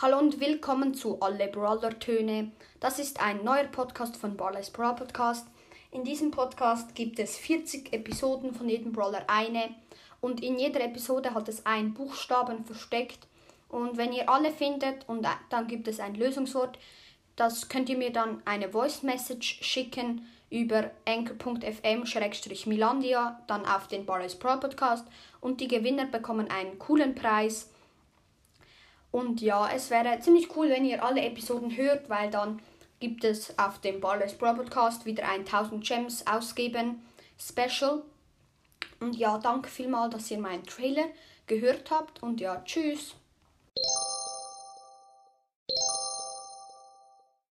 Hallo und willkommen zu Alle Brawler Töne. Das ist ein neuer Podcast von Barley's Brawl Podcast. In diesem Podcast gibt es 40 Episoden, von jedem Brawler eine. Und in jeder Episode hat es einen Buchstaben versteckt. Und wenn ihr alle findet, und dann gibt es ein Lösungswort, das könnt ihr mir dann eine Voice Message schicken über anchor.fm-milandia, dann auf den Barley's Brawl Podcast. Und die Gewinner bekommen einen coolen Preis. Und ja, es wäre ziemlich cool, wenn ihr alle Episoden hört, weil dann gibt es auf dem Barless Pro Podcast wieder ein 1000 Gems ausgeben Special. Und ja, danke vielmals, dass ihr meinen Trailer gehört habt. Und ja, tschüss.